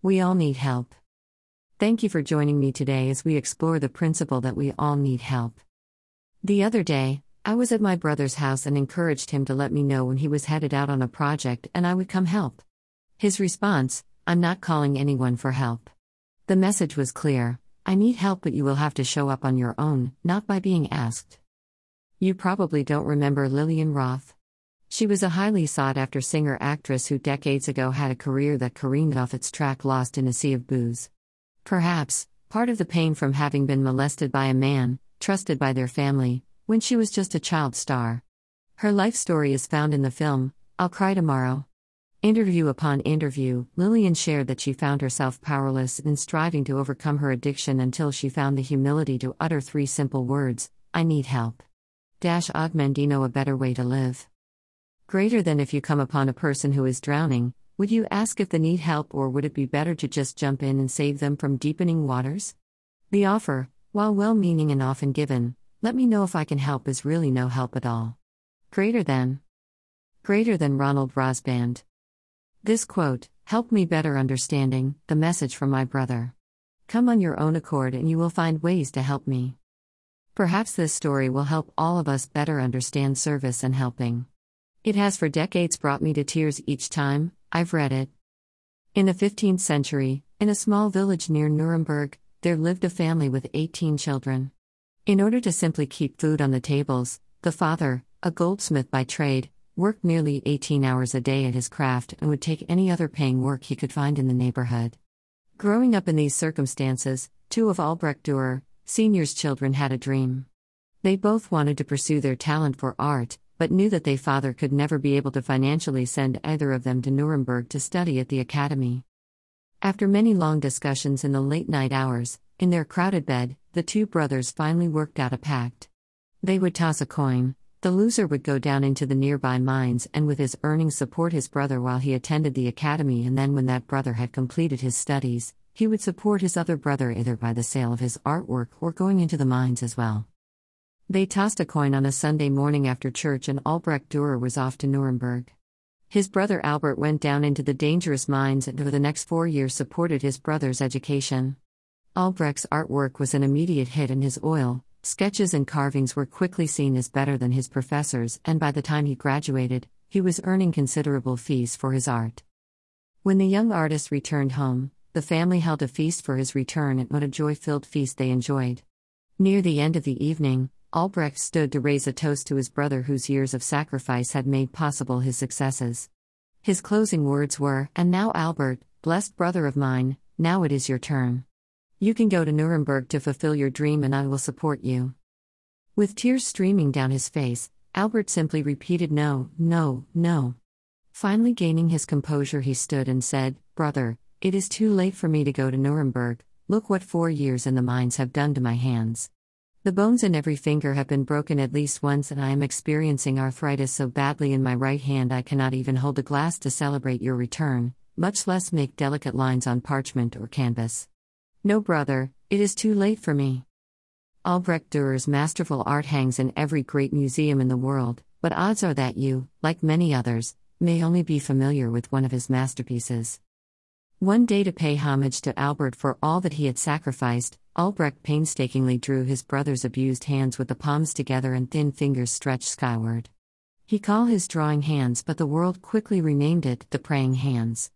We all need help. Thank you for joining me today as we explore the principle that we all need help. The other day, I was at my brother's house and encouraged him to let me know when he was headed out on a project and I would come help. His response I'm not calling anyone for help. The message was clear I need help, but you will have to show up on your own, not by being asked. You probably don't remember Lillian Roth. She was a highly sought after singer actress who decades ago had a career that careened off its track lost in a sea of booze. Perhaps, part of the pain from having been molested by a man, trusted by their family, when she was just a child star. Her life story is found in the film, I'll Cry Tomorrow. Interview upon interview, Lillian shared that she found herself powerless in striving to overcome her addiction until she found the humility to utter three simple words I need help. Dash Og Mandino a better way to live. Greater than if you come upon a person who is drowning, would you ask if they need help or would it be better to just jump in and save them from deepening waters? The offer, while well meaning and often given, let me know if I can help is really no help at all. Greater than. Greater than Ronald Rasband. This quote, helped me better understanding the message from my brother. Come on your own accord and you will find ways to help me. Perhaps this story will help all of us better understand service and helping. It has for decades brought me to tears each time I've read it. In the 15th century, in a small village near Nuremberg, there lived a family with 18 children. In order to simply keep food on the tables, the father, a goldsmith by trade, worked nearly 18 hours a day at his craft and would take any other paying work he could find in the neighborhood. Growing up in these circumstances, two of Albrecht Dürer, Sr.'s children had a dream. They both wanted to pursue their talent for art, but knew that their father could never be able to financially send either of them to Nuremberg to study at the academy. After many long discussions in the late night hours, in their crowded bed, the two brothers finally worked out a pact. They would toss a coin, the loser would go down into the nearby mines and with his earnings support his brother while he attended the academy, and then when that brother had completed his studies, he would support his other brother either by the sale of his artwork or going into the mines as well. They tossed a coin on a Sunday morning after church, and Albrecht Dürer was off to Nuremberg. His brother Albert went down into the dangerous mines and for the next four years supported his brother's education. Albrecht's artwork was an immediate hit, and his oil, sketches, and carvings were quickly seen as better than his professors, and by the time he graduated, he was earning considerable fees for his art. When the young artist returned home, the family held a feast for his return, and what a joy filled feast they enjoyed. Near the end of the evening, Albrecht stood to raise a toast to his brother whose years of sacrifice had made possible his successes. His closing words were And now, Albert, blessed brother of mine, now it is your turn. You can go to Nuremberg to fulfill your dream, and I will support you. With tears streaming down his face, Albert simply repeated no, no, no. Finally, gaining his composure, he stood and said, Brother, it is too late for me to go to Nuremberg. Look what four years in the mines have done to my hands. The bones in every finger have been broken at least once, and I am experiencing arthritis so badly in my right hand I cannot even hold a glass to celebrate your return, much less make delicate lines on parchment or canvas. No, brother, it is too late for me. Albrecht Dürer's masterful art hangs in every great museum in the world, but odds are that you, like many others, may only be familiar with one of his masterpieces. One day to pay homage to Albert for all that he had sacrificed, Albrecht painstakingly drew his brother's abused hands with the palms together and thin fingers stretched skyward. He called his drawing hands, but the world quickly renamed it the praying hands.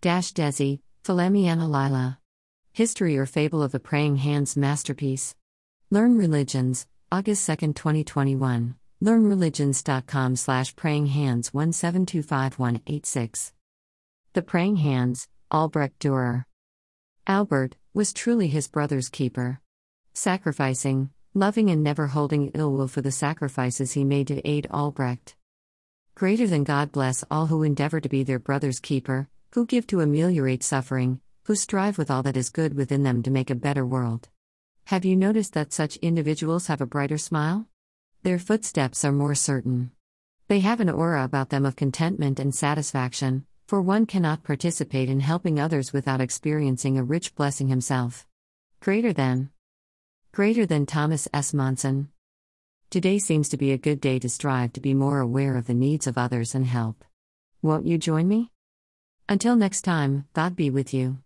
Dash Desy, Philamena Lila. History or Fable of the Praying Hands Masterpiece. Learn Religions, August 2, 2021. LearnReligions.com slash praying hands 1725186. The Praying Hands, Albrecht Dürer. Albert was truly his brother's keeper. Sacrificing, loving, and never holding ill will for the sacrifices he made to aid Albrecht. Greater than God bless all who endeavor to be their brother's keeper, who give to ameliorate suffering, who strive with all that is good within them to make a better world. Have you noticed that such individuals have a brighter smile? Their footsteps are more certain. They have an aura about them of contentment and satisfaction, for one cannot participate in helping others without experiencing a rich blessing himself. Greater than. Greater than Thomas S. Monson. Today seems to be a good day to strive to be more aware of the needs of others and help. Won't you join me? Until next time, God be with you.